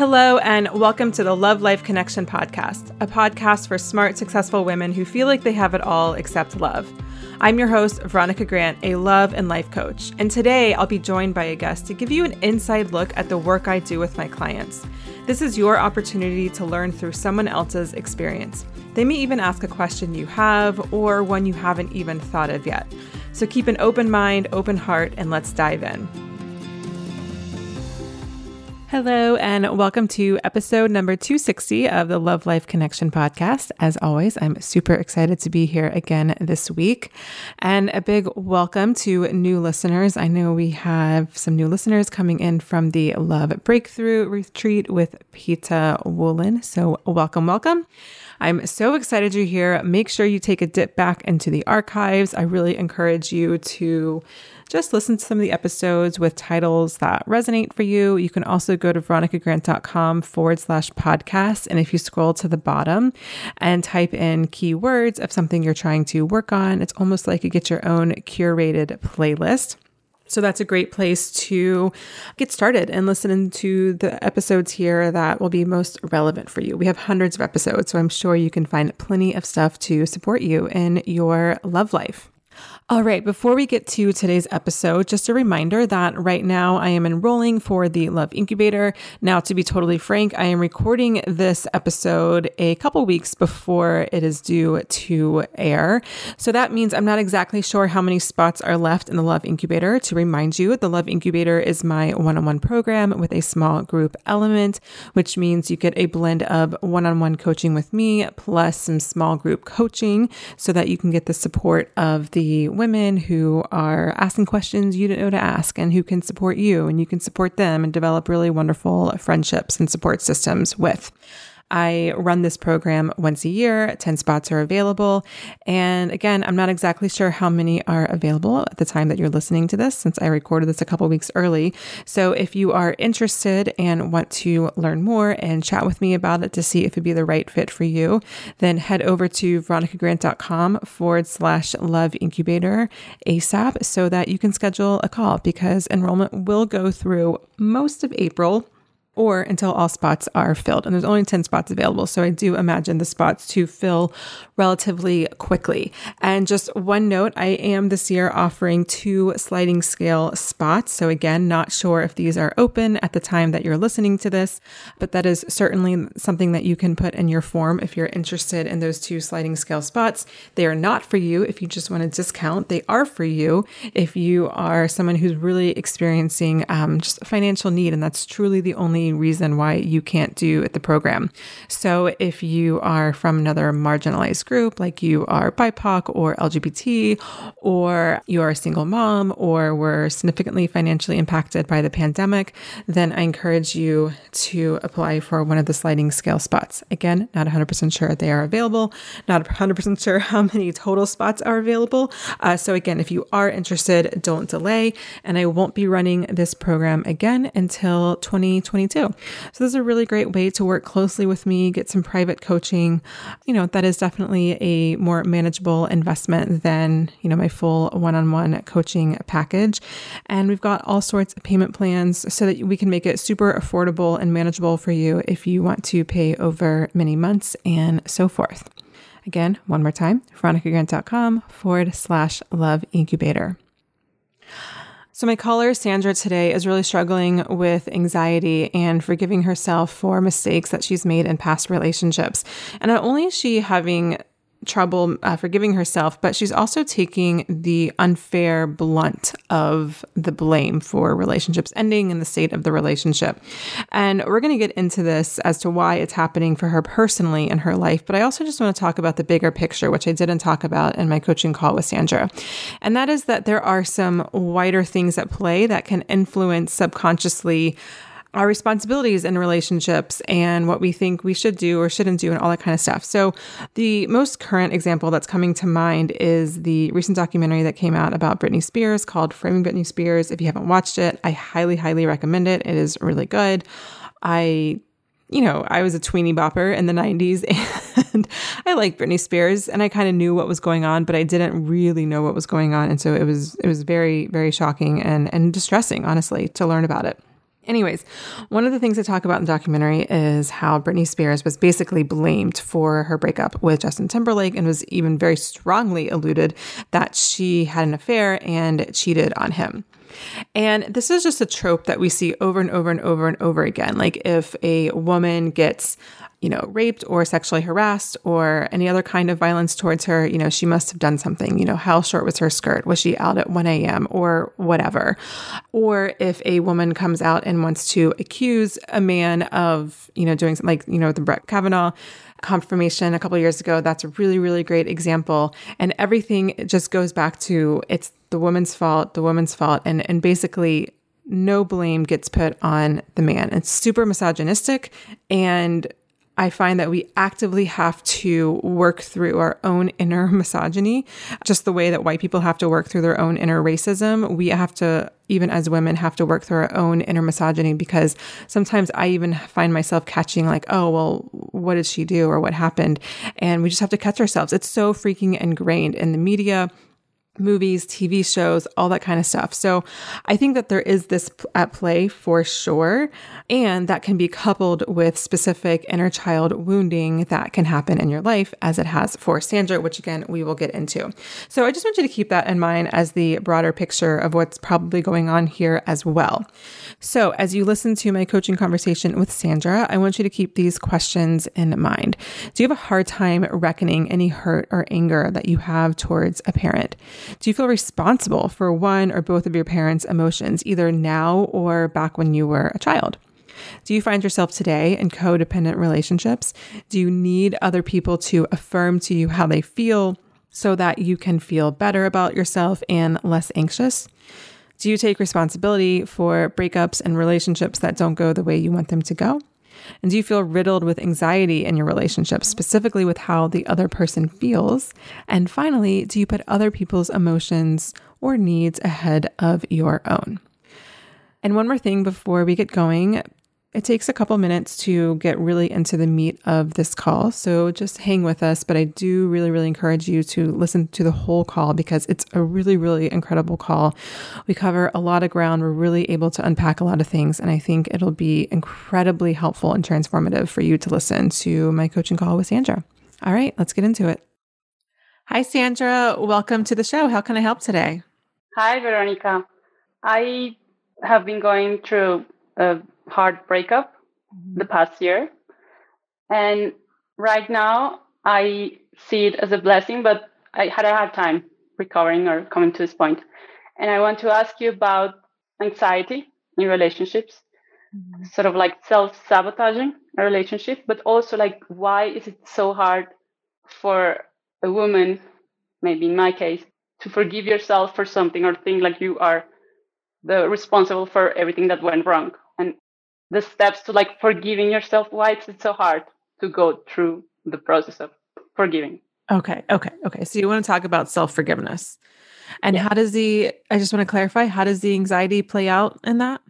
Hello, and welcome to the Love Life Connection podcast, a podcast for smart, successful women who feel like they have it all except love. I'm your host, Veronica Grant, a love and life coach, and today I'll be joined by a guest to give you an inside look at the work I do with my clients. This is your opportunity to learn through someone else's experience. They may even ask a question you have or one you haven't even thought of yet. So keep an open mind, open heart, and let's dive in. Hello, and welcome to episode number 260 of the Love Life Connection podcast. As always, I'm super excited to be here again this week. And a big welcome to new listeners. I know we have some new listeners coming in from the Love Breakthrough Retreat with Peta Woolen. So, welcome, welcome. I'm so excited you're here. Make sure you take a dip back into the archives. I really encourage you to just listen to some of the episodes with titles that resonate for you. You can also go to veronicagrant.com forward slash podcast. And if you scroll to the bottom and type in keywords of something you're trying to work on, it's almost like you get your own curated playlist. So that's a great place to get started and listen to the episodes here that will be most relevant for you. We have hundreds of episodes, so I'm sure you can find plenty of stuff to support you in your love life. All right, before we get to today's episode, just a reminder that right now I am enrolling for the Love Incubator. Now, to be totally frank, I am recording this episode a couple weeks before it is due to air. So that means I'm not exactly sure how many spots are left in the Love Incubator. To remind you, the Love Incubator is my one on one program with a small group element, which means you get a blend of one on one coaching with me plus some small group coaching so that you can get the support of the women who are asking questions you didn't know to ask and who can support you and you can support them and develop really wonderful friendships and support systems with. I run this program once a year. 10 spots are available. And again, I'm not exactly sure how many are available at the time that you're listening to this, since I recorded this a couple weeks early. So if you are interested and want to learn more and chat with me about it to see if it'd be the right fit for you, then head over to veronicagrant.com forward slash love incubator ASAP so that you can schedule a call because enrollment will go through most of April or until all spots are filled. And there's only 10 spots available. So I do imagine the spots to fill relatively quickly. And just one note I am this year offering two sliding scale spots. So again, not sure if these are open at the time that you're listening to this, but that is certainly something that you can put in your form if you're interested in those two sliding scale spots. They are not for you if you just want a discount, they are for you if you are someone who's really experiencing um, just financial need. And that's truly the only reason why you can't do at the program. So if you are from another marginalized group, like you are BIPOC or LGBT, or you're a single mom, or were significantly financially impacted by the pandemic, then I encourage you to apply for one of the sliding scale spots. Again, not 100% sure they are available, not 100% sure how many total spots are available. Uh, so, again, if you are interested, don't delay. And I won't be running this program again until 2022. So, this is a really great way to work closely with me, get some private coaching. You know, that is definitely a more manageable investment than, you know, my full one on one coaching package. And we've got all sorts of payment plans so that we can make it super affordable and manageable for you if you want to pay over many months and so forth. Again, one more time, veronicagrant.com forward slash love incubator. So, my caller, Sandra, today is really struggling with anxiety and forgiving herself for mistakes that she's made in past relationships. And not only is she having trouble uh, forgiving herself, but she's also taking the unfair blunt of the blame for relationships ending and the state of the relationship. And we're going to get into this as to why it's happening for her personally in her life. But I also just want to talk about the bigger picture, which I didn't talk about in my coaching call with Sandra. And that is that there are some wider things at play that can influence subconsciously our responsibilities in relationships and what we think we should do or shouldn't do and all that kind of stuff. So, the most current example that's coming to mind is the recent documentary that came out about Britney Spears called Framing Britney Spears. If you haven't watched it, I highly, highly recommend it. It is really good. I you know, I was a tweeny bopper in the 90s and I liked Britney Spears and I kind of knew what was going on, but I didn't really know what was going on. And so it was it was very, very shocking and, and distressing, honestly, to learn about it. Anyways, one of the things I talk about in the documentary is how Britney Spears was basically blamed for her breakup with Justin Timberlake and was even very strongly alluded that she had an affair and cheated on him. And this is just a trope that we see over and over and over and over again. Like if a woman gets you know, raped or sexually harassed or any other kind of violence towards her, you know, she must have done something. You know, how short was her skirt? Was she out at 1 a.m. or whatever? Or if a woman comes out and wants to accuse a man of, you know, doing something like, you know, the Brett Kavanaugh confirmation a couple years ago, that's a really, really great example. And everything just goes back to it's the woman's fault, the woman's fault. And, and basically, no blame gets put on the man. It's super misogynistic and I find that we actively have to work through our own inner misogyny, just the way that white people have to work through their own inner racism. We have to, even as women, have to work through our own inner misogyny because sometimes I even find myself catching, like, oh, well, what did she do or what happened? And we just have to catch ourselves. It's so freaking ingrained in the media movies, TV shows, all that kind of stuff. So I think that there is this at play for sure. And that can be coupled with specific inner child wounding that can happen in your life, as it has for Sandra, which again, we will get into. So I just want you to keep that in mind as the broader picture of what's probably going on here as well. So as you listen to my coaching conversation with Sandra, I want you to keep these questions in mind. Do you have a hard time reckoning any hurt or anger that you have towards a parent? Do you feel responsible for one or both of your parents' emotions, either now or back when you were a child? Do you find yourself today in codependent relationships? Do you need other people to affirm to you how they feel so that you can feel better about yourself and less anxious? Do you take responsibility for breakups and relationships that don't go the way you want them to go? And do you feel riddled with anxiety in your relationship, specifically with how the other person feels? And finally, do you put other people's emotions or needs ahead of your own? And one more thing before we get going, it takes a couple minutes to get really into the meat of this call. So just hang with us. But I do really, really encourage you to listen to the whole call because it's a really, really incredible call. We cover a lot of ground. We're really able to unpack a lot of things. And I think it'll be incredibly helpful and transformative for you to listen to my coaching call with Sandra. All right, let's get into it. Hi, Sandra. Welcome to the show. How can I help today? Hi, Veronica. I have been going through a hard breakup mm-hmm. the past year. And right now, I see it as a blessing, but I had a hard time recovering or coming to this point. And I want to ask you about anxiety in relationships. mm-hmm. sort of like self sabotaging a relationship, but also like why is it so hard for a woman, maybe in my case, to forgive yourself for something or think like you are the responsible for everything that went wrong the steps to like forgiving yourself why is it so hard to go through the process of forgiving okay okay okay so you want to talk about self-forgiveness and yeah. how does the i just want to clarify how does the anxiety play out in that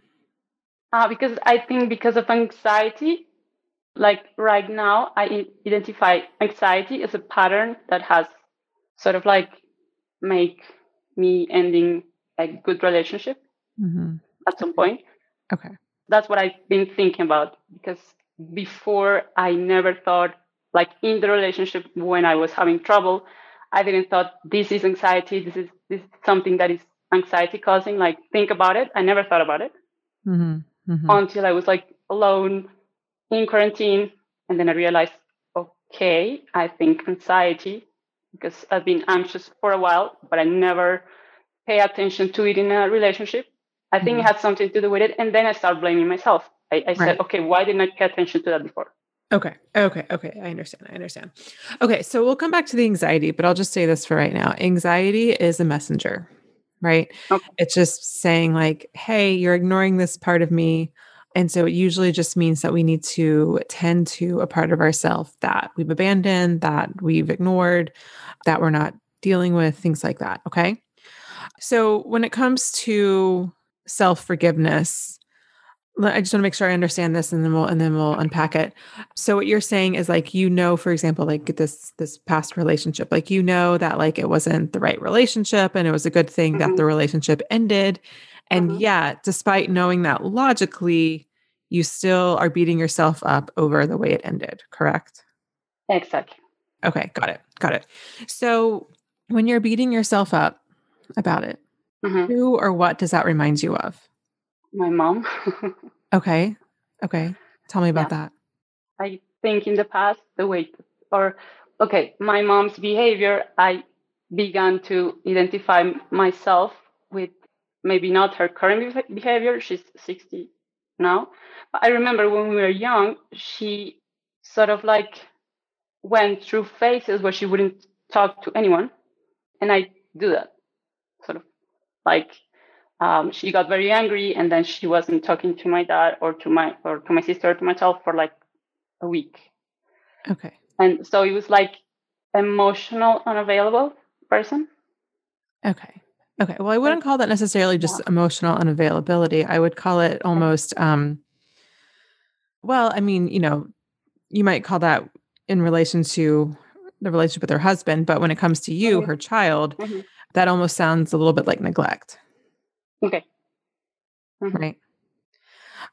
uh, because i think because of anxiety like right now i identify anxiety as a pattern that has sort of like make me ending a good relationship mm-hmm. at some point. Okay. That's what I've been thinking about because before I never thought like in the relationship when I was having trouble, I didn't thought this is anxiety. This is this is something that is anxiety causing. Like think about it. I never thought about it mm-hmm. Mm-hmm. until I was like alone in quarantine, and then I realized, okay, I think anxiety because I've been anxious for a while, but I never pay attention to it in a relationship. I think mm-hmm. it had something to do with it. And then I start blaming myself. I, I right. said, okay, why didn't I pay attention to that before? Okay. Okay. Okay. I understand. I understand. Okay. So we'll come back to the anxiety, but I'll just say this for right now. Anxiety is a messenger, right? Okay. It's just saying, like, hey, you're ignoring this part of me. And so it usually just means that we need to tend to a part of ourselves that we've abandoned, that we've ignored, that we're not dealing with, things like that. Okay. So when it comes to self forgiveness, I just want to make sure I understand this and then we'll and then we'll unpack it. So what you're saying is like you know for example like this this past relationship like you know that like it wasn't the right relationship and it was a good thing mm-hmm. that the relationship ended and mm-hmm. yet, despite knowing that logically, you still are beating yourself up over the way it ended, correct? Exactly. Okay, got it. Got it. So, when you're beating yourself up about it, mm-hmm. who or what does that remind you of? My mom. okay. Okay. Tell me about yeah. that. I think in the past, the way, or okay, my mom's behavior, I began to identify myself with maybe not her current behavior. She's 60 now. But I remember when we were young, she sort of like went through phases where she wouldn't talk to anyone. And I do that like um, she got very angry and then she wasn't talking to my dad or to my or to my sister or to myself for like a week. Okay. And so it was like emotional unavailable person. Okay. Okay. Well, I wouldn't call that necessarily just yeah. emotional unavailability. I would call it almost um well, I mean, you know, you might call that in relation to the relationship with her husband, but when it comes to you, mm-hmm. her child, mm-hmm. that almost sounds a little bit like neglect. Okay. Mm-hmm. Right.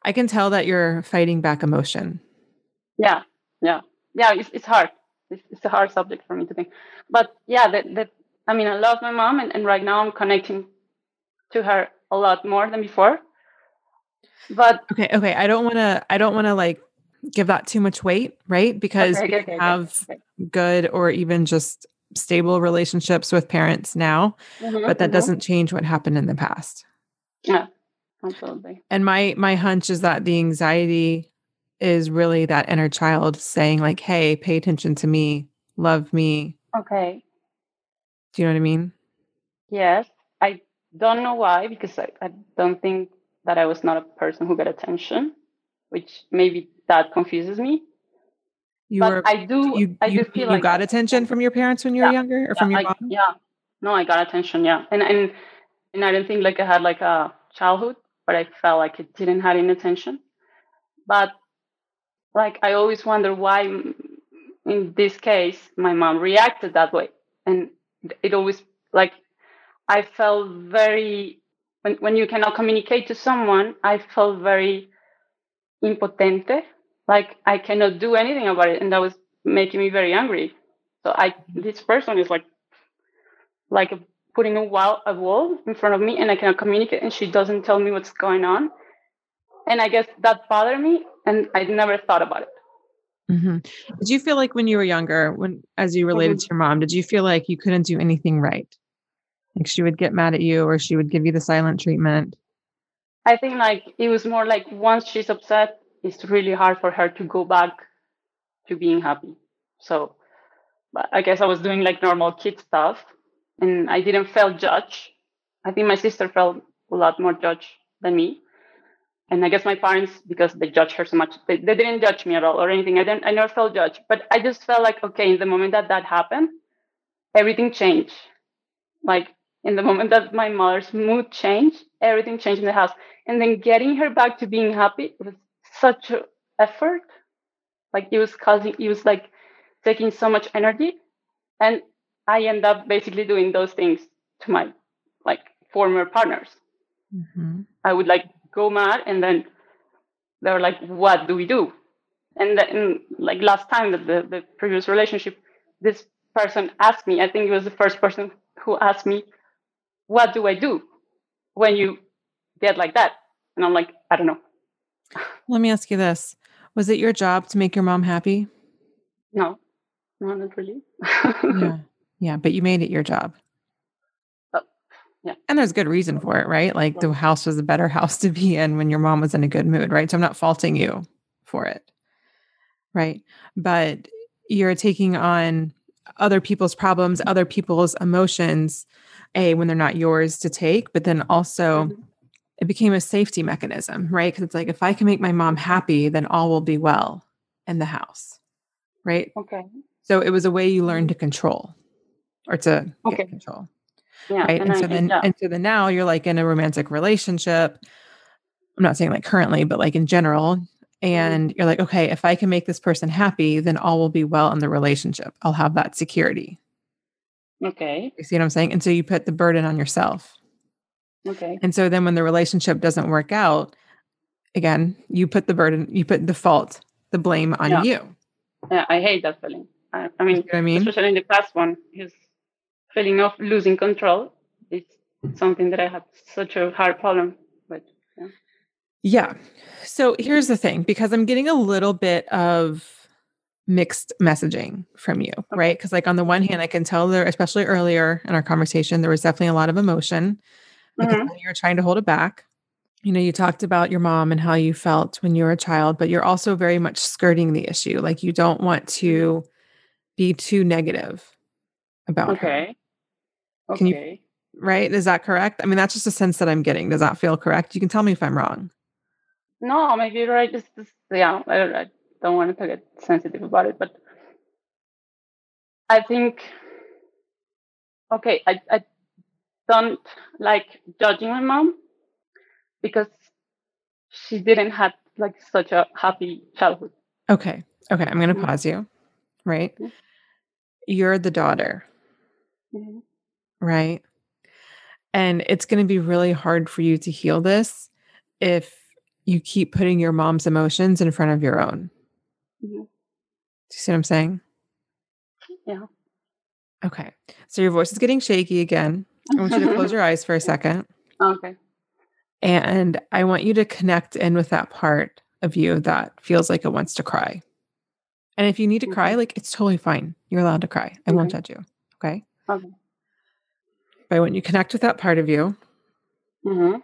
I can tell that you're fighting back emotion. Yeah. Yeah. Yeah. It's, it's hard. It's, it's a hard subject for me to think. But yeah, that, that I mean, I love my mom, and, and right now I'm connecting to her a lot more than before. But okay, okay, I don't want to. I don't want to like give that too much weight, right? Because okay, okay, have okay. good or even just stable relationships with parents now, mm-hmm, but that mm-hmm. doesn't change what happened in the past. Yeah, absolutely. And my my hunch is that the anxiety is really that inner child saying like, "Hey, pay attention to me, love me." Okay. Do you know what I mean? Yes. I don't know why, because I, I don't think that I was not a person who got attention, which maybe that confuses me. You but were, I do. You, I do feel like you like got attention from your parents when you yeah, were younger, or yeah, from your I, mom. Yeah. No, I got attention. Yeah, and and and I didn't think like I had like a childhood, but I felt like it didn't have any attention. But like I always wonder why, mm, in this case, my mom reacted that way, and it always like I felt very when when you cannot communicate to someone, I felt very impotente, like I cannot do anything about it, and that was making me very angry. So I this person is like like putting a wall a wall in front of me, and I cannot communicate, and she doesn't tell me what's going on, and I guess that bothered me, and I never thought about it. Mm-hmm. Did you feel like when you were younger, when as you related mm-hmm. to your mom, did you feel like you couldn't do anything right? Like she would get mad at you or she would give you the silent treatment? I think like it was more like once she's upset, it's really hard for her to go back to being happy. So but I guess I was doing like normal kid stuff and I didn't feel judged. I think my sister felt a lot more judged than me. And I guess my parents, because they judged her so much, they, they didn't judge me at all or anything. I didn't, I never felt judged, but I just felt like, okay, in the moment that that happened, everything changed. Like in the moment that my mother's mood changed, everything changed in the house. And then getting her back to being happy was such effort. Like it was causing, it was like taking so much energy. And I end up basically doing those things to my like former partners. Mm-hmm. I would like go mad and then they were like, what do we do? And then like last time that the, the previous relationship, this person asked me, I think it was the first person who asked me, what do I do when you get like that? And I'm like, I don't know. Let me ask you this. Was it your job to make your mom happy? No, no, not really. yeah. Yeah. But you made it your job. Oh, yeah. And there's good reason for it, right? Like the house was a better house to be in when your mom was in a good mood, right? So I'm not faulting you for it. Right. But you're taking on other people's problems, other people's emotions, A, when they're not yours to take, but then also mm-hmm. It became a safety mechanism, right? Because it's like, if I can make my mom happy, then all will be well in the house. Right. Okay. So it was a way you learned to control or to okay. get control. Yeah. Right. And, and so I, then, yeah. and so then now you're like in a romantic relationship. I'm not saying like currently, but like in general. Mm-hmm. And you're like, okay, if I can make this person happy, then all will be well in the relationship. I'll have that security. Okay. You see what I'm saying? And so you put the burden on yourself. Okay. And so then when the relationship doesn't work out, again, you put the burden, you put the fault, the blame on yeah. you. Yeah, I hate that feeling. I, I mean, I mean, especially in the past one, his feeling of losing control is something that I had such a hard problem with. Yeah. yeah. So here's the thing because I'm getting a little bit of mixed messaging from you, okay. right? Because, like, on the one hand, I can tell there, especially earlier in our conversation, there was definitely a lot of emotion. Mm-hmm. You're trying to hold it back. You know, you talked about your mom and how you felt when you were a child, but you're also very much skirting the issue. Like, you don't want to be too negative about okay. her. Okay. Can you, right? Is that correct? I mean, that's just a sense that I'm getting. Does that feel correct? You can tell me if I'm wrong. No, maybe you're right. Just, just yeah, I, I don't want to get sensitive about it, but I think, okay, I, I don't like judging my mom because she didn't have like such a happy childhood. Okay. Okay. I'm going to mm-hmm. pause you. Right. Mm-hmm you're the daughter. Mm-hmm. Right. And it's going to be really hard for you to heal this if you keep putting your mom's emotions in front of your own. Mm-hmm. Do you see what I'm saying? Yeah. Okay. So your voice is getting shaky again. I want you to close your eyes for a second. Okay. And I want you to connect in with that part of you that feels like it wants to cry. And if you need to cry, like it's totally fine. You're allowed to cry. I okay. won't judge you. Okay. Okay. But when you connect with that part of you, mm-hmm.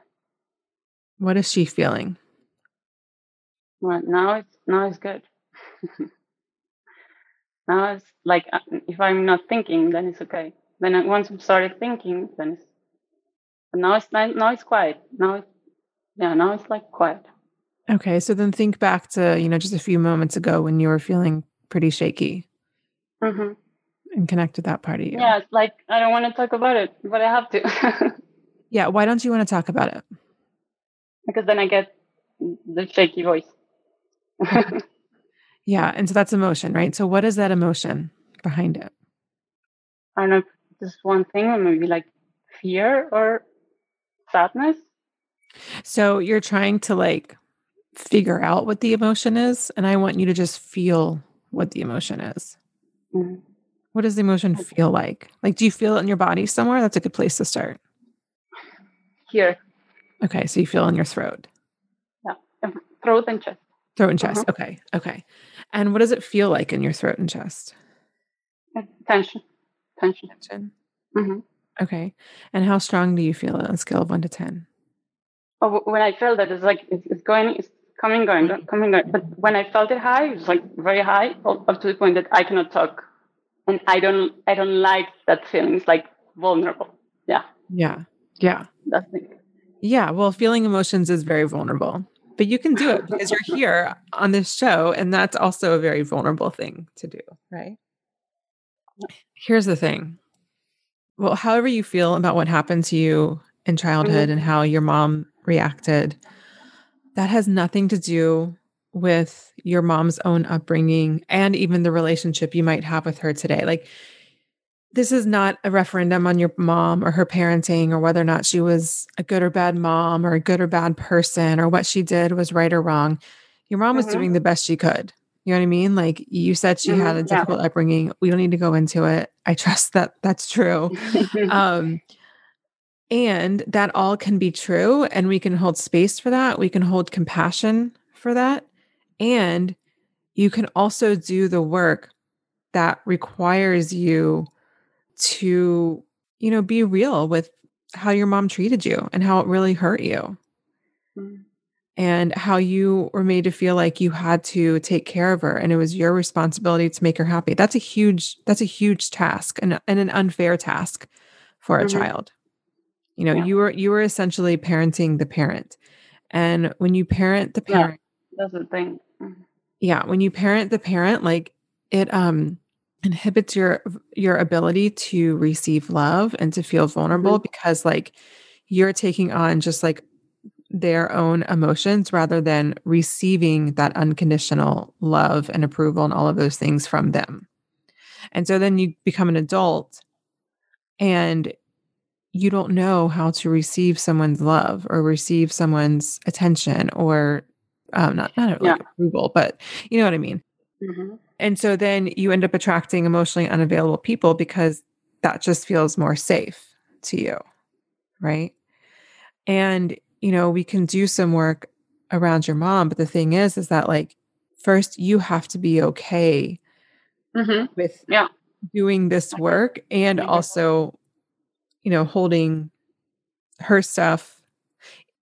what is she feeling? Well, now it's now it's good. now it's like uh, if I'm not thinking, then it's okay. Then once I started thinking, then it's. Now it's now it's quiet. Now it's yeah. Now it's like quiet. Okay, so then think back to, you know, just a few moments ago when you were feeling pretty shaky. Mm-hmm. And connect to that part of you. Yeah, it's like I don't want to talk about it, but I have to. yeah, why don't you want to talk about it? Because then I get the shaky voice. yeah, and so that's emotion, right? So what is that emotion behind it? I don't just one thing, or maybe like fear or sadness. So you're trying to like figure out what the emotion is, and I want you to just feel what the emotion is. Mm-hmm. What does the emotion feel like? Like, do you feel it in your body somewhere? That's a good place to start. Here. Okay, so you feel in your throat. Yeah, throat and chest. Throat and chest. Uh-huh. Okay, okay. And what does it feel like in your throat and chest? Tension. Tension. Tension. Mm-hmm. Okay. And how strong do you feel it on a scale of one to 10? oh, when I felt that, it's like it's, going, it's coming, going, coming, going. But when I felt it high, it was like very high, up to the point that I cannot talk, and I don't, I don't like that feeling. It's like vulnerable. Yeah. Yeah. Yeah. That's the Yeah. Well, feeling emotions is very vulnerable, but you can do it because you're here on this show. And that's also a very vulnerable thing to do. Right. Here's the thing. Well, however you feel about what happened to you in childhood mm-hmm. and how your mom reacted, that has nothing to do with your mom's own upbringing and even the relationship you might have with her today. Like, this is not a referendum on your mom or her parenting or whether or not she was a good or bad mom or a good or bad person or what she did was right or wrong. Your mom was mm-hmm. doing the best she could. You know what I mean? Like you said, she mm-hmm. had a difficult yeah. upbringing. We don't need to go into it. I trust that that's true. um, and that all can be true. And we can hold space for that. We can hold compassion for that. And you can also do the work that requires you to, you know, be real with how your mom treated you and how it really hurt you. Mm-hmm and how you were made to feel like you had to take care of her and it was your responsibility to make her happy that's a huge that's a huge task and, and an unfair task for a mm-hmm. child you know yeah. you were you were essentially parenting the parent and when you parent the parent yeah, that's the thing yeah when you parent the parent like it um inhibits your your ability to receive love and to feel vulnerable mm-hmm. because like you're taking on just like their own emotions rather than receiving that unconditional love and approval and all of those things from them. And so then you become an adult and you don't know how to receive someone's love or receive someone's attention or um, not not like yeah. approval, but you know what I mean. Mm-hmm. And so then you end up attracting emotionally unavailable people because that just feels more safe to you, right? And you know, we can do some work around your mom. But the thing is, is that like, first you have to be okay mm-hmm. with yeah. doing this work and also, you know, holding her stuff.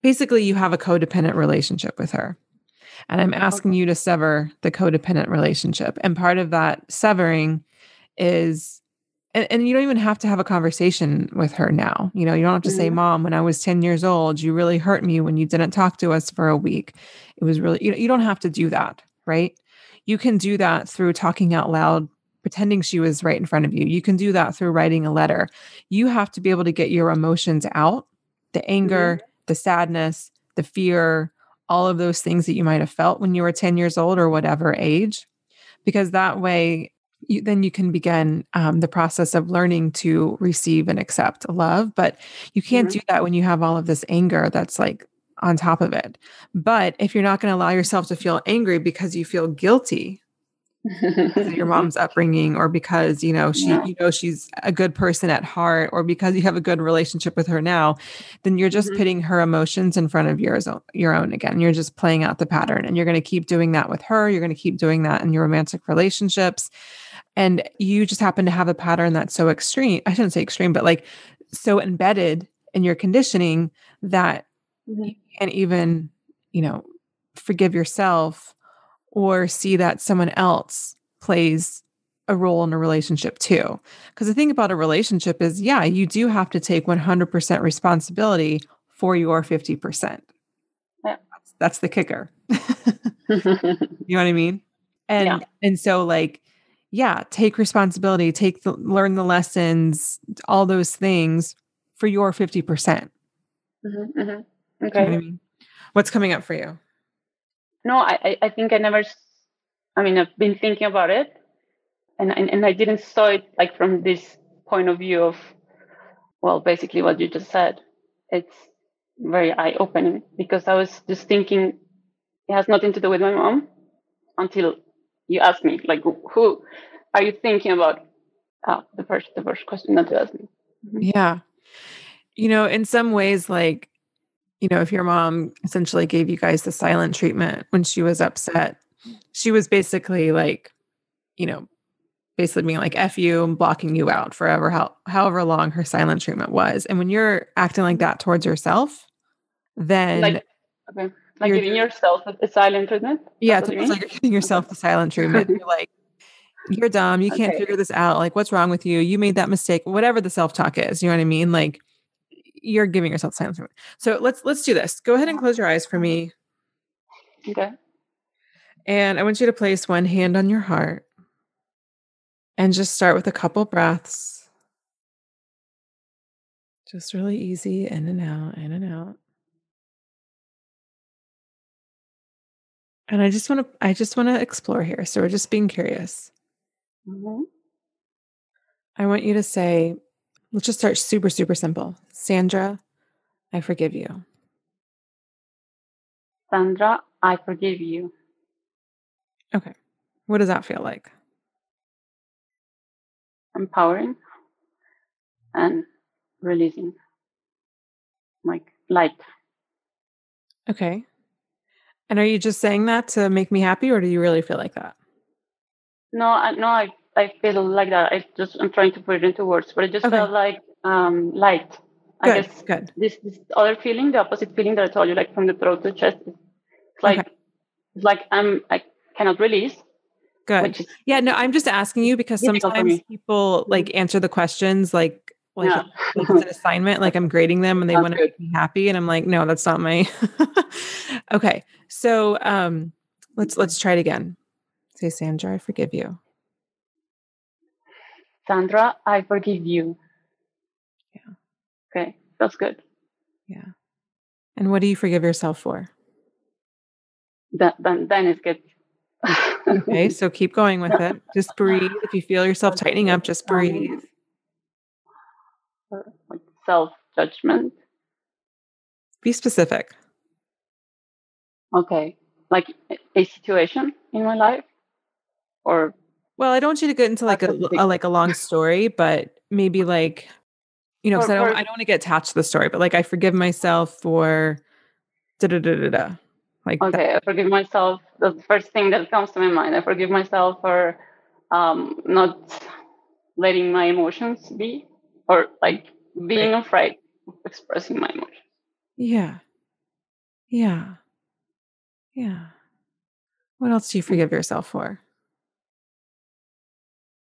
Basically, you have a codependent relationship with her. And I'm asking you to sever the codependent relationship. And part of that severing is and, and you don't even have to have a conversation with her now. You know, you don't have to mm-hmm. say, Mom, when I was 10 years old, you really hurt me when you didn't talk to us for a week. It was really, you know, you don't have to do that, right? You can do that through talking out loud, pretending she was right in front of you. You can do that through writing a letter. You have to be able to get your emotions out the anger, mm-hmm. the sadness, the fear, all of those things that you might have felt when you were 10 years old or whatever age because that way you, then you can begin um, the process of learning to receive and accept love. But you can't mm-hmm. do that when you have all of this anger that's like on top of it. But if you're not going to allow yourself to feel angry because you feel guilty your mom's upbringing or because you know she yeah. you know she's a good person at heart or because you have a good relationship with her now then you're just mm-hmm. pitting her emotions in front of yours your own again you're just playing out the pattern and you're going to keep doing that with her you're going to keep doing that in your romantic relationships and you just happen to have a pattern that's so extreme i shouldn't say extreme but like so embedded in your conditioning that mm-hmm. you can't even you know forgive yourself or see that someone else plays a role in a relationship too because the thing about a relationship is yeah you do have to take 100% responsibility for your 50% yeah. that's, that's the kicker you know what i mean and yeah. and so like yeah, take responsibility, take the learn the lessons, all those things for your 50%. percent mm-hmm, mm-hmm. Okay. You know what I mean? What's coming up for you? No, I, I think I never, I mean, I've been thinking about it and, and, and I didn't saw it like from this point of view of, well, basically what you just said. It's very eye opening because I was just thinking it has nothing to do with my mom until you asked me, like, who are you thinking about? Oh, the first, the first question that you asked me. Mm-hmm. Yeah. You know, in some ways, like, you know, if your mom essentially gave you guys the silent treatment when she was upset, she was basically like, you know, basically being like F you and blocking you out forever, how, however long her silent treatment was. And when you're acting like that towards yourself, then Like, okay. Like You're giving yourself a, silent treatment? yeah, it's you like you're giving yourself the silent treatment. You're like, you're dumb. You can't Okay. figure this out. Like, what's wrong with you? You made that mistake. Whatever the self talk is, you know what I mean? Like, you're giving yourself silent treatment. So let's let's do this. Go ahead and close your eyes for me, Okay. and I want you to place one hand on your heart, and just start with a couple breaths. Just really easy in and out, in and out. And I just want to I just want to explore here. So we're just being curious. Mhm. I want you to say, let's just start super, super simple. Sandra, I forgive you. Sandra, I forgive you. Okay. What does that feel like? Empowering and releasing. Like light. Okay. And are you just saying that to make me happy, or do you really feel like that? No, I no, I, I feel like that. I just I'm trying to put it into words, but it just Okay. felt like um light. I Good. guess Good. this this other feeling, the opposite feeling that I told you, like from the throat to chest, it's like Okay. it's like I'm I cannot release, Good. Yeah. No, I'm just asking you because sometimes people like answer the questions like like, yeah. like it's an assignment, like I'm grading them and they want to make me happy. And I'm like, no, that's not my okay. So um let's let's try it again. Say, Sandra, I forgive you. Sandra, I forgive you. Yeah. Okay, that's good. Yeah. And what do you forgive yourself for? Then then then it's good. Okay, so keep going with it. Just breathe. If you feel yourself tightening up, just breathe. Like self judgment. Be specific. Okay, like a- situation in my life, or Well, I don't want you to get into like a, a like a long story, but maybe like you know, because I don't or- I don't want to get attached to the story, but like I forgive myself for da da da da da. Like that. okay, I forgive myself. That's the first thing that comes to my mind. I forgive myself for um, not letting my emotions be, or like being afraid of expressing my emotions. Yeah. Yeah. Yeah. What else do you forgive yourself for?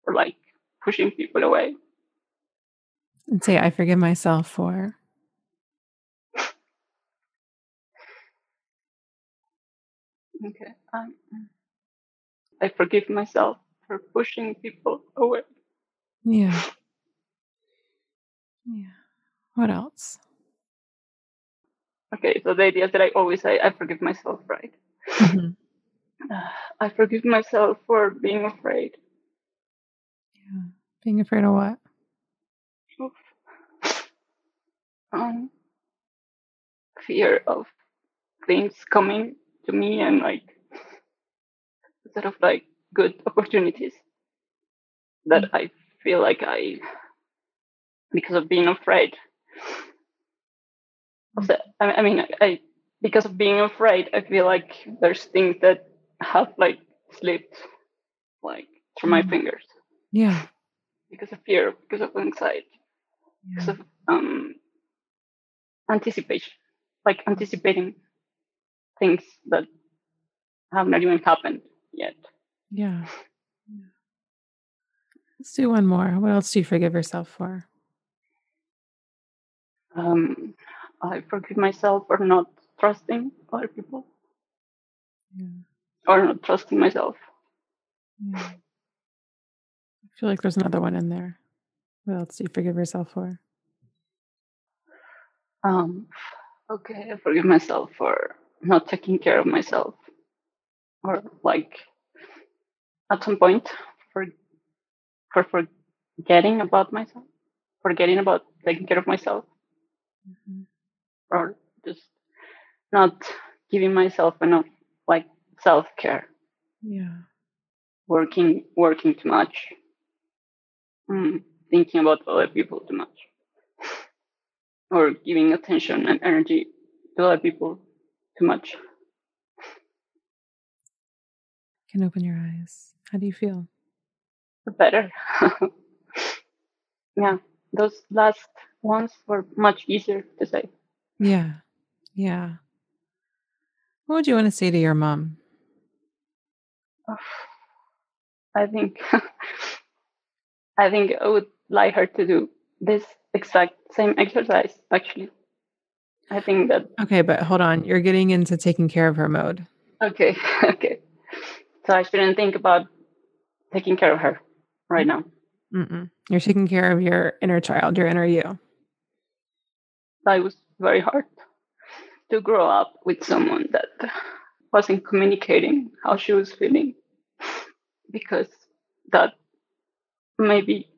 or like pushing people away. And say, I forgive myself for. Okay. Um, I forgive myself for pushing people away. Yeah. Yeah. What else? Okay, so the idea is that I always say I forgive myself, right? Mhm. Uh, I forgive myself for being afraid Yeah. Being afraid of what? of um, fear of things coming to me and like sort of like good opportunities that I feel like I because of being afraid of the, I, mean I because of being afraid I feel like there's things that have like slipped like through my Mhm. fingers Yeah. because of fear because of anxiety because of um anticipation like anticipating things that have not even happened yet Yeah. Yeah. Let's do one more. What else do you forgive yourself for? Um I forgive myself for not trusting other people Yeah. or not trusting myself Yeah. I feel like there's another one in there. What else do you forgive yourself for? Um, okay, I forgive myself for not taking care of myself, or like at some point for for forgetting about myself, forgetting about taking care of myself, or just not giving myself enough like self care, Yeah. working working too much, mm, thinking about other people too much, or giving attention and energy to other people too much. Can open your eyes. How do you feel? better. yeah, those last ones were much easier to say. Yeah. Yeah. What would you want to say to your mom? I think I think I would like her to do this exact same exercise actually. I think that Okay, but hold on. You're getting into taking care of her mode. okay, okay. So I shouldn't think about taking care of her right now. Mm-mm. You're taking care of your inner child, your inner you. That was very hard to grow up with someone that wasn't communicating how she was feeling because that maybe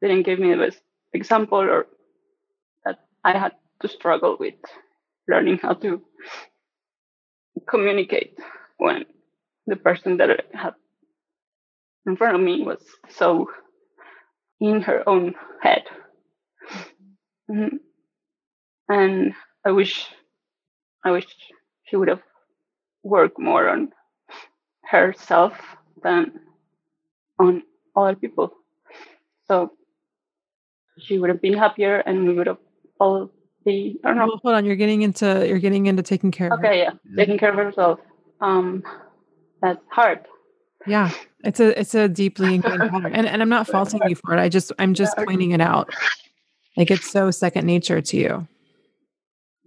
didn't give me the best example or that I had to struggle with learning how to communicate when the person that I had in front of me was so in her own head. Mhm. And I wish, I wish she would have worked more on herself than on other people. So she would have been happier and we would have all be, I don't know. Hold on. You're getting into you're getting into taking care of her. Okay, yeah, taking care of herself. Um, that's hard. Yeah. It's a it's a deeply ingrained pattern. And and I'm not faulting you for it. I just I'm just pointing it out. Like it's so second nature to you.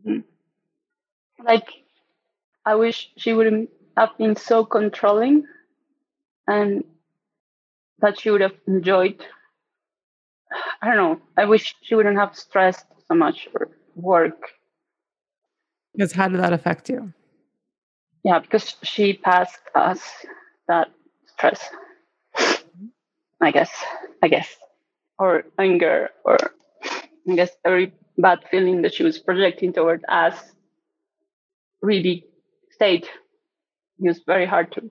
Mm-hmm. Like, I wish she wouldn't have been so controlling, and that she would have enjoyed. I don't know. I wish she wouldn't have stressed so much or work. Because how did that affect you? Yeah, because she passed us that stress. I guess. I guess. Or anger, or I guess every bad feeling that she was projecting toward us really stayed. It was very hard to.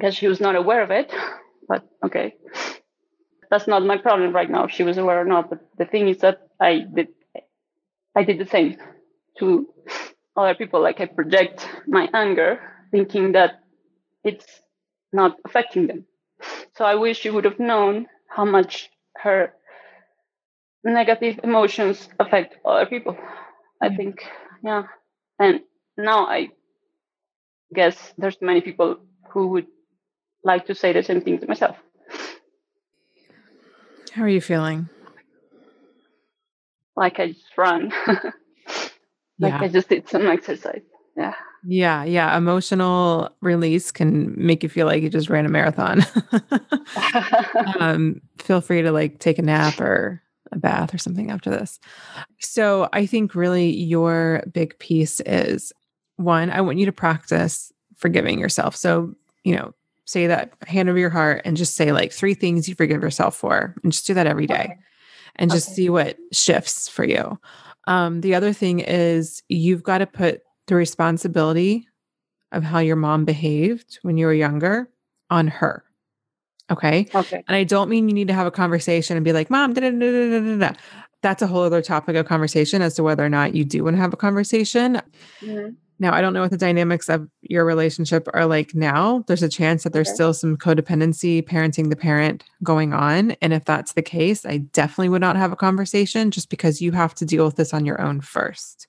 Guess she was not aware of it, but okay. That's not my problem right now. if She was aware or not, but the thing is that I did, I did the same to other people. Like I project my anger, thinking that it's not affecting them. So I wish she would have known how much her negative emotions affect other people. I think, yeah. And now I guess there's many people who would like to say the same thing to myself. How are you feeling? Like I just run. like Yeah. I just did some exercise. Yeah. Yeah, yeah. Emotional release can make you feel like you just ran a marathon. um, feel free to like take a nap or a bath or something after this. So I think really your big piece is one, I want you to practice forgiving yourself. So, you know, say that hand over your heart and just say like three things you forgive yourself for and just do that every day Okay. and just Okay. see what shifts for you. Um, the other thing is you've got to put the responsibility of how your mom behaved when you were younger on her. Okay. okay. And I don't mean you need to have a conversation and be like, Mom, da, da, da, da, da, da, da." that's a whole other topic of conversation as to whether or not you do want to have a conversation. Mhm. Now, I don't know what the dynamics of your relationship are like now. There's a chance that there's Okay. still some codependency, parenting the parent going on. And if that's the case, I definitely would not have a conversation just because you have to deal with this on your own first.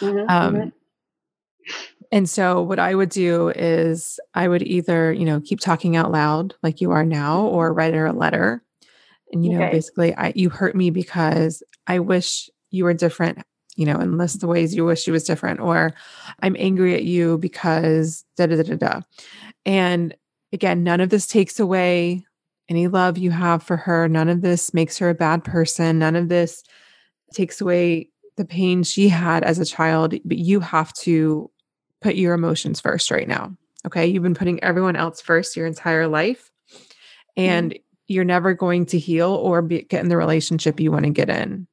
Mhm, Um, mhm. And so what I would do is I would either, you know, keep talking out loud like you are now or mm-hmm. write her a letter. And you know, Okay. basically I you hurt me because I wish you were different, you know, and list the ways you wish you was different or I'm angry at you because da da da da da. And again, none of this takes away any love you have for her. None of this makes her a bad person. None of this takes away the pain she had as a child, but you have to put your emotions first right now. Okay. You've been putting everyone else first your entire life, and you're never going to heal or be, get in the relationship you want to get in.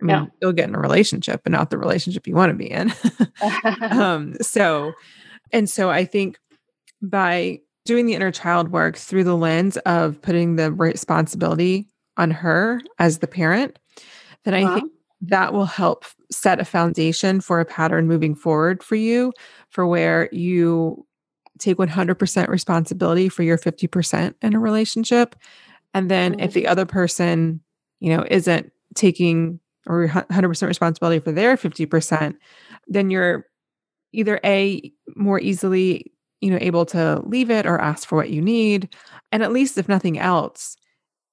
I mean, Yeah. you'll get in a relationship, but not the relationship you want to be in. um, so, and so I think by doing the inner child work through the lens of putting the responsibility on her as the parent, then I Uh-huh. think that will help set a foundation for a pattern moving forward for you for where you take 100% responsibility for your 50% in a relationship and then if the other person you know isn't taking or 100% responsibility for their 50%, then you're either A, more easily, you know, able to leave it or ask for what you need. And at least if nothing else,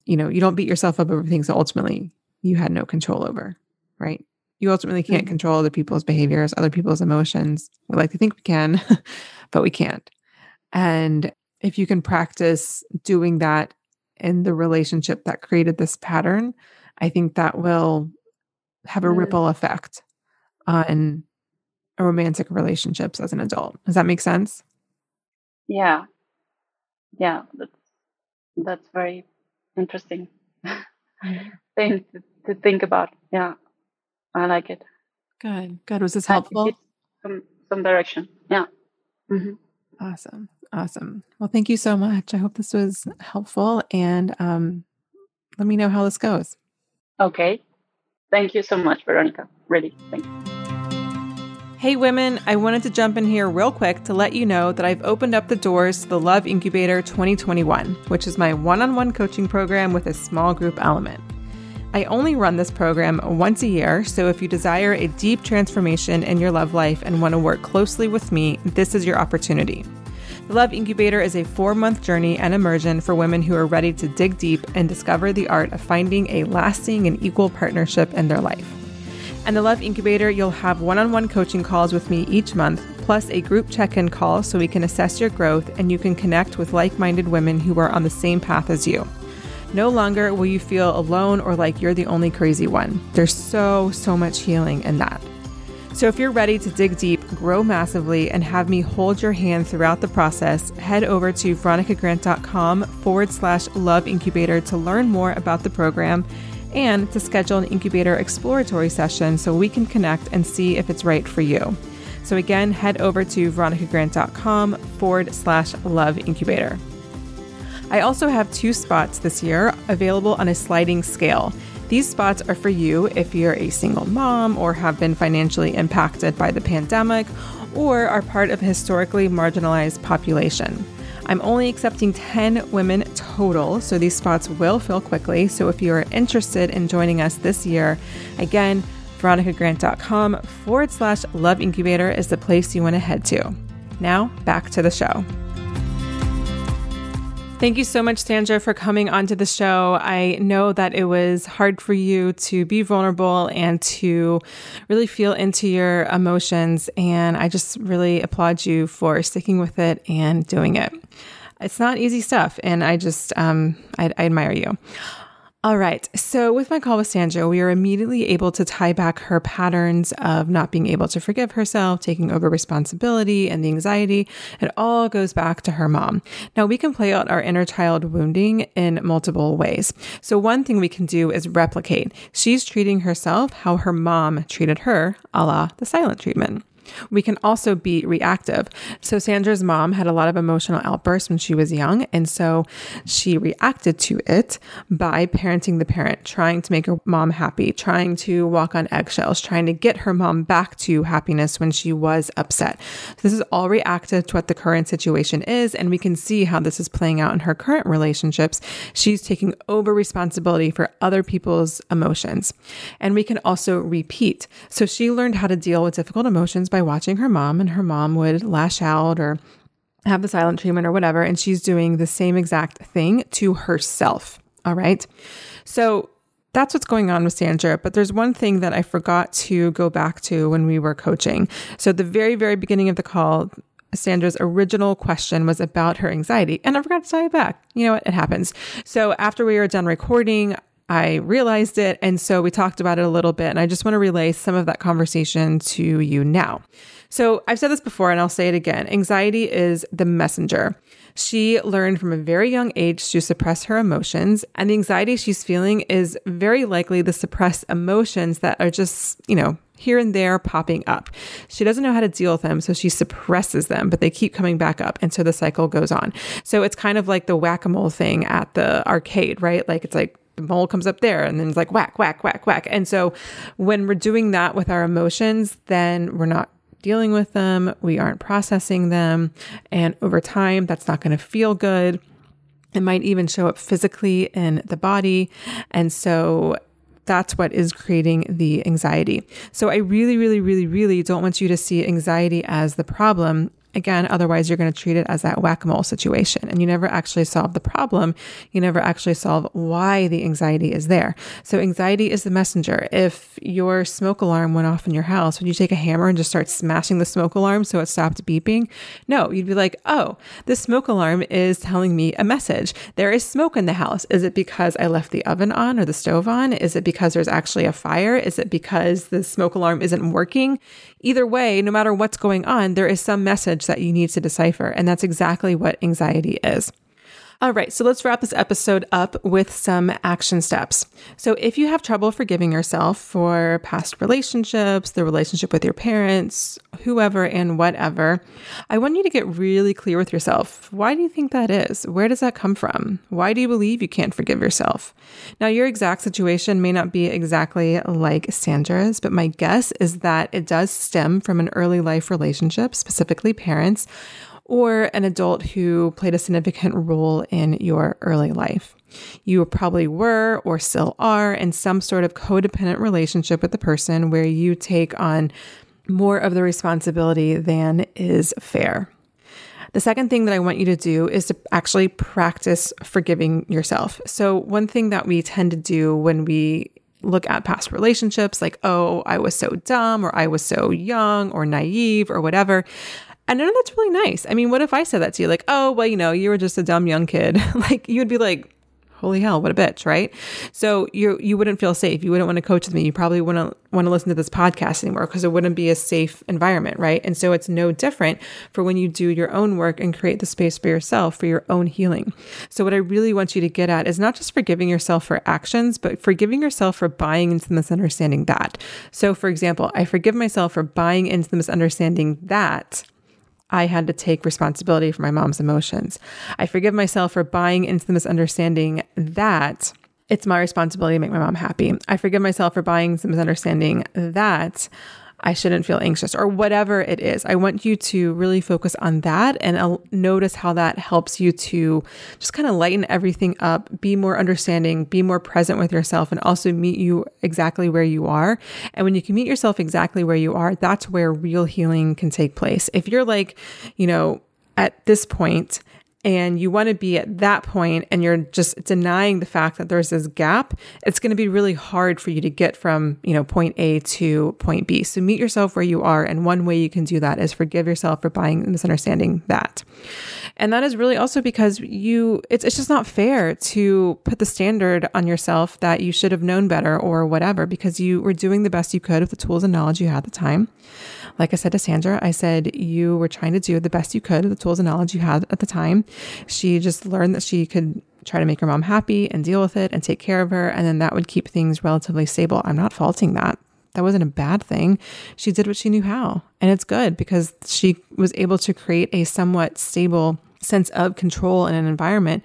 you know, you don't beat yourself up over things that ultimately you had no control over, right? You ultimately can't mm-hmm. control other people's behaviors, other people's emotions. We like to think we can, but we can't. And if you can practice doing that in the relationship that created this pattern, I think that will have a mm. ripple effect on romantic relationships as an adult. Does that make sense? Yeah. Yeah, that's that's very interesting mm-hmm. thing to, to, think about. Yeah. I like it. Good. Good. Was this helpful? Some some direction. Yeah. Mm-hmm. Awesome. Awesome. Well, thank you so much. I hope this was helpful and um, let me know how this goes. Okay. Thank you so much, Veronica. Really, thank you. Hey, women, I wanted to jump in here real quick to let you know that I've opened up the doors to the Love Incubator 2021, which is my one on one coaching program with a small group element. I only run this program once a year, so if you desire a deep transformation in your love life and want to work closely with me, this is your opportunity. The Love Incubator is a four month journey and immersion for women who are ready to dig deep and discover the art of finding a lasting and equal partnership in their life. And the Love Incubator, you'll have one on one coaching calls with me each month, plus a group check in call so we can assess your growth and you can connect with like minded women who are on the same path as you. No longer will you feel alone or like you're the only crazy one. There's so, so much healing in that. So, if you're ready to dig deep, grow massively, and have me hold your hand throughout the process, head over to veronicagrant.com forward slash love incubator to learn more about the program and to schedule an incubator exploratory session so we can connect and see if it's right for you. So, again, head over to veronicagrant.com forward slash love incubator. I also have two spots this year available on a sliding scale. These spots are for you if you're a single mom or have been financially impacted by the pandemic or are part of a historically marginalized population. I'm only accepting 10 women total, so these spots will fill quickly. So if you are interested in joining us this year, again, veronicagrant.com forward slash love incubator is the place you want to head to. Now, back to the show. Thank you so much, Sandra, for coming onto the show. I know that it was hard for you to be vulnerable and to really feel into your emotions. And I just really applaud you for sticking with it and doing it. It's not easy stuff. And I just, um, I, I admire you. All right. So, with my call with Sandra, we are immediately able to tie back her patterns of not being able to forgive herself, taking over responsibility, and the anxiety. It all goes back to her mom. Now, we can play out our inner child wounding in multiple ways. So, one thing we can do is replicate. She's treating herself how her mom treated her, a la the silent treatment. We can also be reactive. So, Sandra's mom had a lot of emotional outbursts when she was young. And so she reacted to it by parenting the parent, trying to make her mom happy, trying to walk on eggshells, trying to get her mom back to happiness when she was upset. So this is all reactive to what the current situation is. And we can see how this is playing out in her current relationships. She's taking over responsibility for other people's emotions. And we can also repeat. So she learned how to deal with difficult emotions by watching her mom, and her mom would lash out or have the silent treatment or whatever. And she's doing the same exact thing to herself. All right. So that's what's going on with Sandra. But there's one thing that I forgot to go back to when we were coaching. So, at the very, very beginning of the call, Sandra's original question was about her anxiety, and I forgot to tie it back. You know what? It happens. So, after we were done recording, I realized it. And so we talked about it a little bit. And I just want to relay some of that conversation to you now. So I've said this before and I'll say it again anxiety is the messenger. She learned from a very young age to suppress her emotions, and the anxiety she's feeling is very likely the suppressed emotions that are just, you know, here and there popping up. She doesn't know how to deal with them, so she suppresses them, but they keep coming back up. And so the cycle goes on. So it's kind of like the whack a mole thing at the arcade, right? Like it's like the mole comes up there and then it's like whack, whack, whack, whack. And so when we're doing that with our emotions, then we're not dealing with them, we aren't processing them. And over time, that's not going to feel good. It might even show up physically in the body. And so that's what is creating the anxiety. So I really, really, really, really don't want you to see anxiety as the problem Again, otherwise you're going to treat it as that whack a mole situation and you never actually solve the problem. You never actually solve why the anxiety is there. So, anxiety is the messenger. If your smoke alarm went off in your house, would you take a hammer and just start smashing the smoke alarm so it stopped beeping? No, you'd be like, oh, this smoke alarm is telling me a message. There is smoke in the house. Is it because I left the oven on or the stove on? Is it because there's actually a fire? Is it because the smoke alarm isn't working? Either way, no matter what's going on, there is some message that you need to decipher. And that's exactly what anxiety is. All right, so let's wrap this episode up with some action steps. So, if you have trouble forgiving yourself for past relationships, the relationship with your parents, whoever, and whatever, I want you to get really clear with yourself. Why do you think that is? Where does that come from? Why do you believe you can't forgive yourself? Now, your exact situation may not be exactly like Sandra's, but my guess is that it does stem from an early life relationship, specifically parents or an adult who played a significant role in your early life. You probably were or still are in some sort of codependent relationship with the person where you take on more of the responsibility than is fair. The second thing that I want you to do is to actually practice forgiving yourself. So, one thing that we tend to do when we look at past relationships, like, oh, I was so dumb, or I was so young, or naive, or whatever, and I know that's really nice. I mean, what if I said that to you? Like, oh, well, you know, you were just a dumb young kid. like, you would be like, holy hell, what a bitch, right? So you you wouldn't feel safe. You wouldn't want to coach with me. You probably wouldn't want to listen to this podcast anymore because it wouldn't be a safe environment, right? And so it's no different for when you do your own work and create the space for yourself for your own healing. So what I really want you to get at is not just forgiving yourself for actions, but forgiving yourself for buying into the misunderstanding that. So for example, I forgive myself for buying into the misunderstanding that I had to take responsibility for my mom's emotions. I forgive myself for buying into the misunderstanding that it's my responsibility to make my mom happy. I forgive myself for buying into the misunderstanding that I shouldn't feel anxious or whatever it is. I want you to really focus on that and uh, notice how that helps you to just kind of lighten everything up, be more understanding, be more present with yourself, and also meet you exactly where you are. And when you can meet yourself exactly where you are, that's where real healing can take place. If you're like, you know, at this point, and you want to be at that point and you're just denying the fact that there's this gap, it's going to be really hard for you to get from, you know, point A to point B. So meet yourself where you are. And one way you can do that is forgive yourself for buying and misunderstanding that. And that is really also because you, it's, it's just not fair to put the standard on yourself that you should have known better or whatever, because you were doing the best you could with the tools and knowledge you had at the time. Like I said to Sandra, I said you were trying to do the best you could with the tools and knowledge you had at the time. She just learned that she could try to make her mom happy and deal with it and take care of her. And then that would keep things relatively stable. I'm not faulting that. That wasn't a bad thing. She did what she knew how. And it's good because she was able to create a somewhat stable sense of control in an environment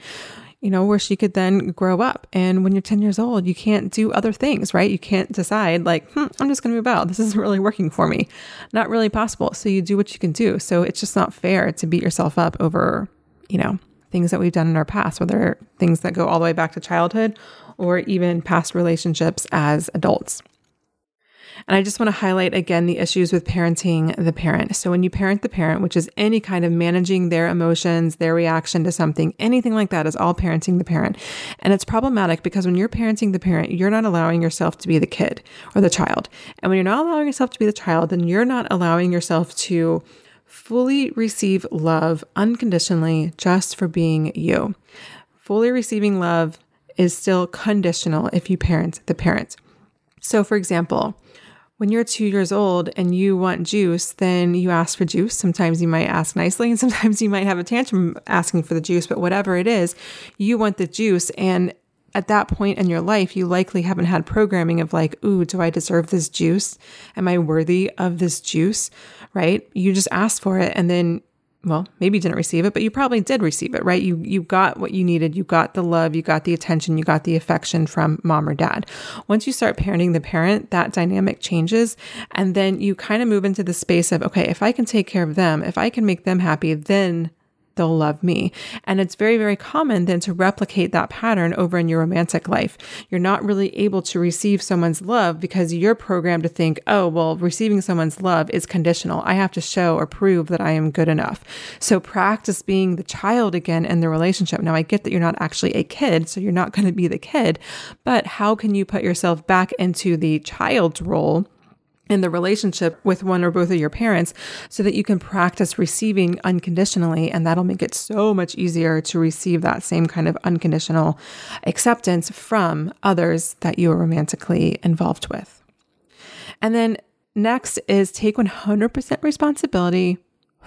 you know, where she could then grow up. And when you're 10 years old, you can't do other things, right? You can't decide, like, hmm, I'm just going to move out. This isn't really working for me. Not really possible. So you do what you can do. So it's just not fair to beat yourself up over, you know, things that we've done in our past, whether things that go all the way back to childhood or even past relationships as adults. And I just want to highlight again the issues with parenting the parent. So when you parent the parent, which is any kind of managing their emotions, their reaction to something, anything like that is all parenting the parent. And it's problematic because when you're parenting the parent, you're not allowing yourself to be the kid or the child. And when you're not allowing yourself to be the child, then you're not allowing yourself to fully receive love unconditionally just for being you. Fully receiving love is still conditional if you parent the parent. So, for example, when you're two years old and you want juice, then you ask for juice. Sometimes you might ask nicely, and sometimes you might have a tantrum asking for the juice, but whatever it is, you want the juice. And at that point in your life, you likely haven't had programming of like, ooh, do I deserve this juice? Am I worthy of this juice? Right? You just asked for it and then well, maybe you didn't receive it, but you probably did receive it, right? You you got what you needed. You got the love, you got the attention, you got the affection from mom or dad. Once you start parenting the parent, that dynamic changes and then you kind of move into the space of okay, if I can take care of them, if I can make them happy, then they'll love me. And it's very, very common then to replicate that pattern over in your romantic life. You're not really able to receive someone's love because you're programmed to think, oh, well, receiving someone's love is conditional. I have to show or prove that I am good enough. So practice being the child again in the relationship. Now, I get that you're not actually a kid, so you're not going to be the kid, but how can you put yourself back into the child's role? In the relationship with one or both of your parents so that you can practice receiving unconditionally. And that'll make it so much easier to receive that same kind of unconditional acceptance from others that you are romantically involved with. And then next is take 100% responsibility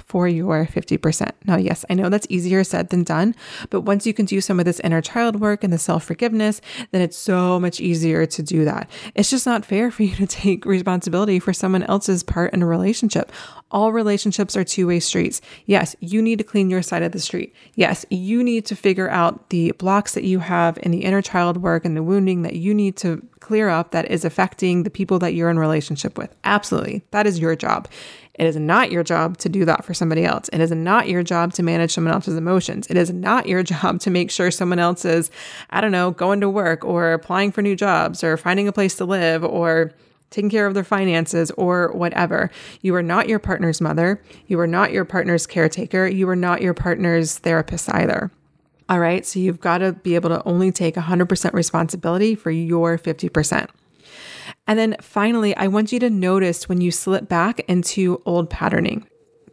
for your 50%. Now, yes, I know that's easier said than done, but once you can do some of this inner child work and the self forgiveness, then it's so much easier to do that. It's just not fair for you to take responsibility for someone else's part in a relationship. All relationships are two way streets. Yes, you need to clean your side of the street. Yes, you need to figure out the blocks that you have in the inner child work and the wounding that you need to clear up that is affecting the people that you're in relationship with. Absolutely. That is your job. It is not your job to do that for somebody else. It is not your job to manage someone else's emotions. It is not your job to make sure someone else is, I don't know, going to work or applying for new jobs or finding a place to live or taking care of their finances or whatever. You are not your partner's mother. You are not your partner's caretaker. You are not your partner's therapist either. All right. So you've got to be able to only take 100% responsibility for your 50%. And then finally, I want you to notice when you slip back into old patterning.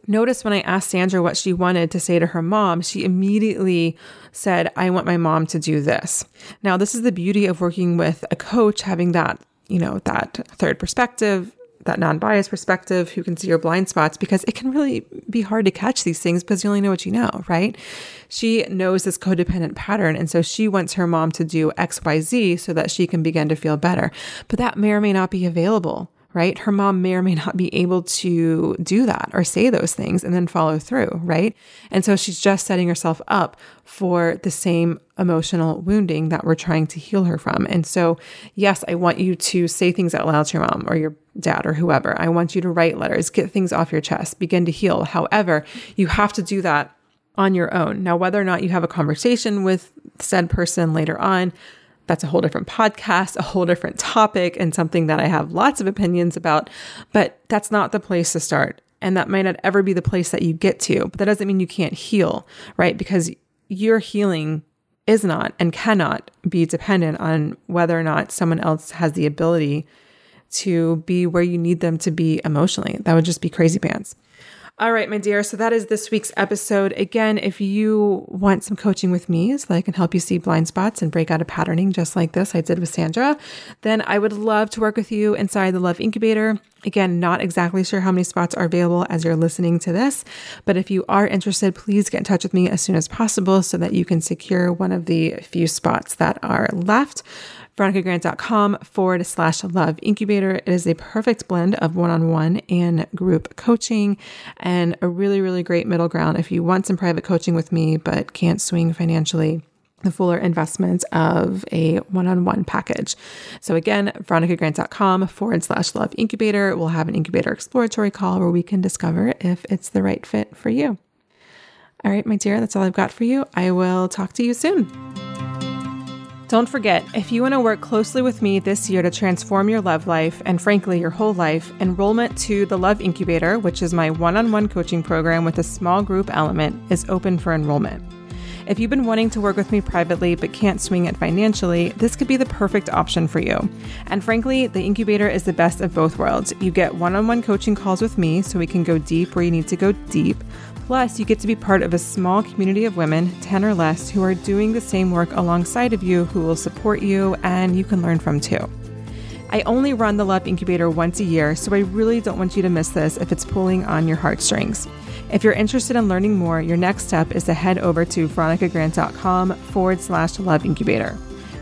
Notice when I asked Sandra what she wanted to say to her mom, she immediately said, I want my mom to do this. Now, this is the beauty of working with a coach, having that, you know, that third perspective, that non-biased perspective who can see your blind spots because it can really be hard to catch these things because you only know what you know, right? She knows this codependent pattern and so she wants her mom to do XYZ so that she can begin to feel better. But that may or may not be available right? Her mom may or may not be able to do that or say those things and then follow through, right? And so she's just setting herself up for the same emotional wounding that we're trying to heal her from. And so, yes, I want you to say things out loud to your mom or your dad or whoever. I want you to write letters, get things off your chest, begin to heal. However, you have to do that on your own. Now, whether or not you have a conversation with said person later on, that's a whole different podcast, a whole different topic, and something that I have lots of opinions about. But that's not the place to start. And that might not ever be the place that you get to. But that doesn't mean you can't heal, right? Because your healing is not and cannot be dependent on whether or not someone else has the ability to be where you need them to be emotionally. That would just be crazy pants. All right, my dear. So that is this week's episode. Again, if you want some coaching with me so that I can help you see blind spots and break out of patterning just like this I did with Sandra, then I would love to work with you inside the Love Incubator. Again, not exactly sure how many spots are available as you're listening to this, but if you are interested, please get in touch with me as soon as possible so that you can secure one of the few spots that are left veronicagrant.com forward slash love incubator. It is a perfect blend of one on one and group coaching and a really, really great middle ground if you want some private coaching with me but can't swing financially the fuller investments of a one-on-one package. So again, veronicagrant.com forward slash love incubator. We'll have an incubator exploratory call where we can discover if it's the right fit for you. All right, my dear, that's all I've got for you. I will talk to you soon. Don't forget, if you want to work closely with me this year to transform your love life and frankly your whole life, enrollment to the Love Incubator, which is my one on one coaching program with a small group element, is open for enrollment. If you've been wanting to work with me privately but can't swing it financially, this could be the perfect option for you. And frankly, the incubator is the best of both worlds. You get one on one coaching calls with me so we can go deep where you need to go deep Plus, you get to be part of a small community of women, 10 or less, who are doing the same work alongside of you, who will support you and you can learn from too. I only run the Love Incubator once a year, so I really don't want you to miss this if it's pulling on your heartstrings. If you're interested in learning more, your next step is to head over to veronicagrant.com forward slash love incubator.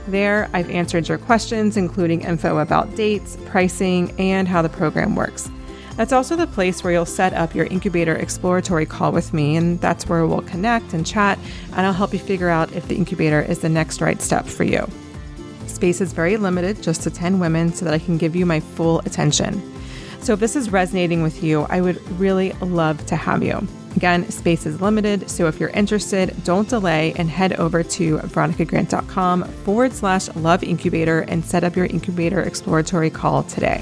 There, I've answered your questions, including info about dates, pricing, and how the program works. That's also the place where you'll set up your incubator exploratory call with me, and that's where we'll connect and chat, and I'll help you figure out if the incubator is the next right step for you. Space is very limited, just to 10 women, so that I can give you my full attention. So if this is resonating with you, I would really love to have you. Again, space is limited, so if you're interested, don't delay and head over to veronicagrant.com forward slash love incubator and set up your incubator exploratory call today.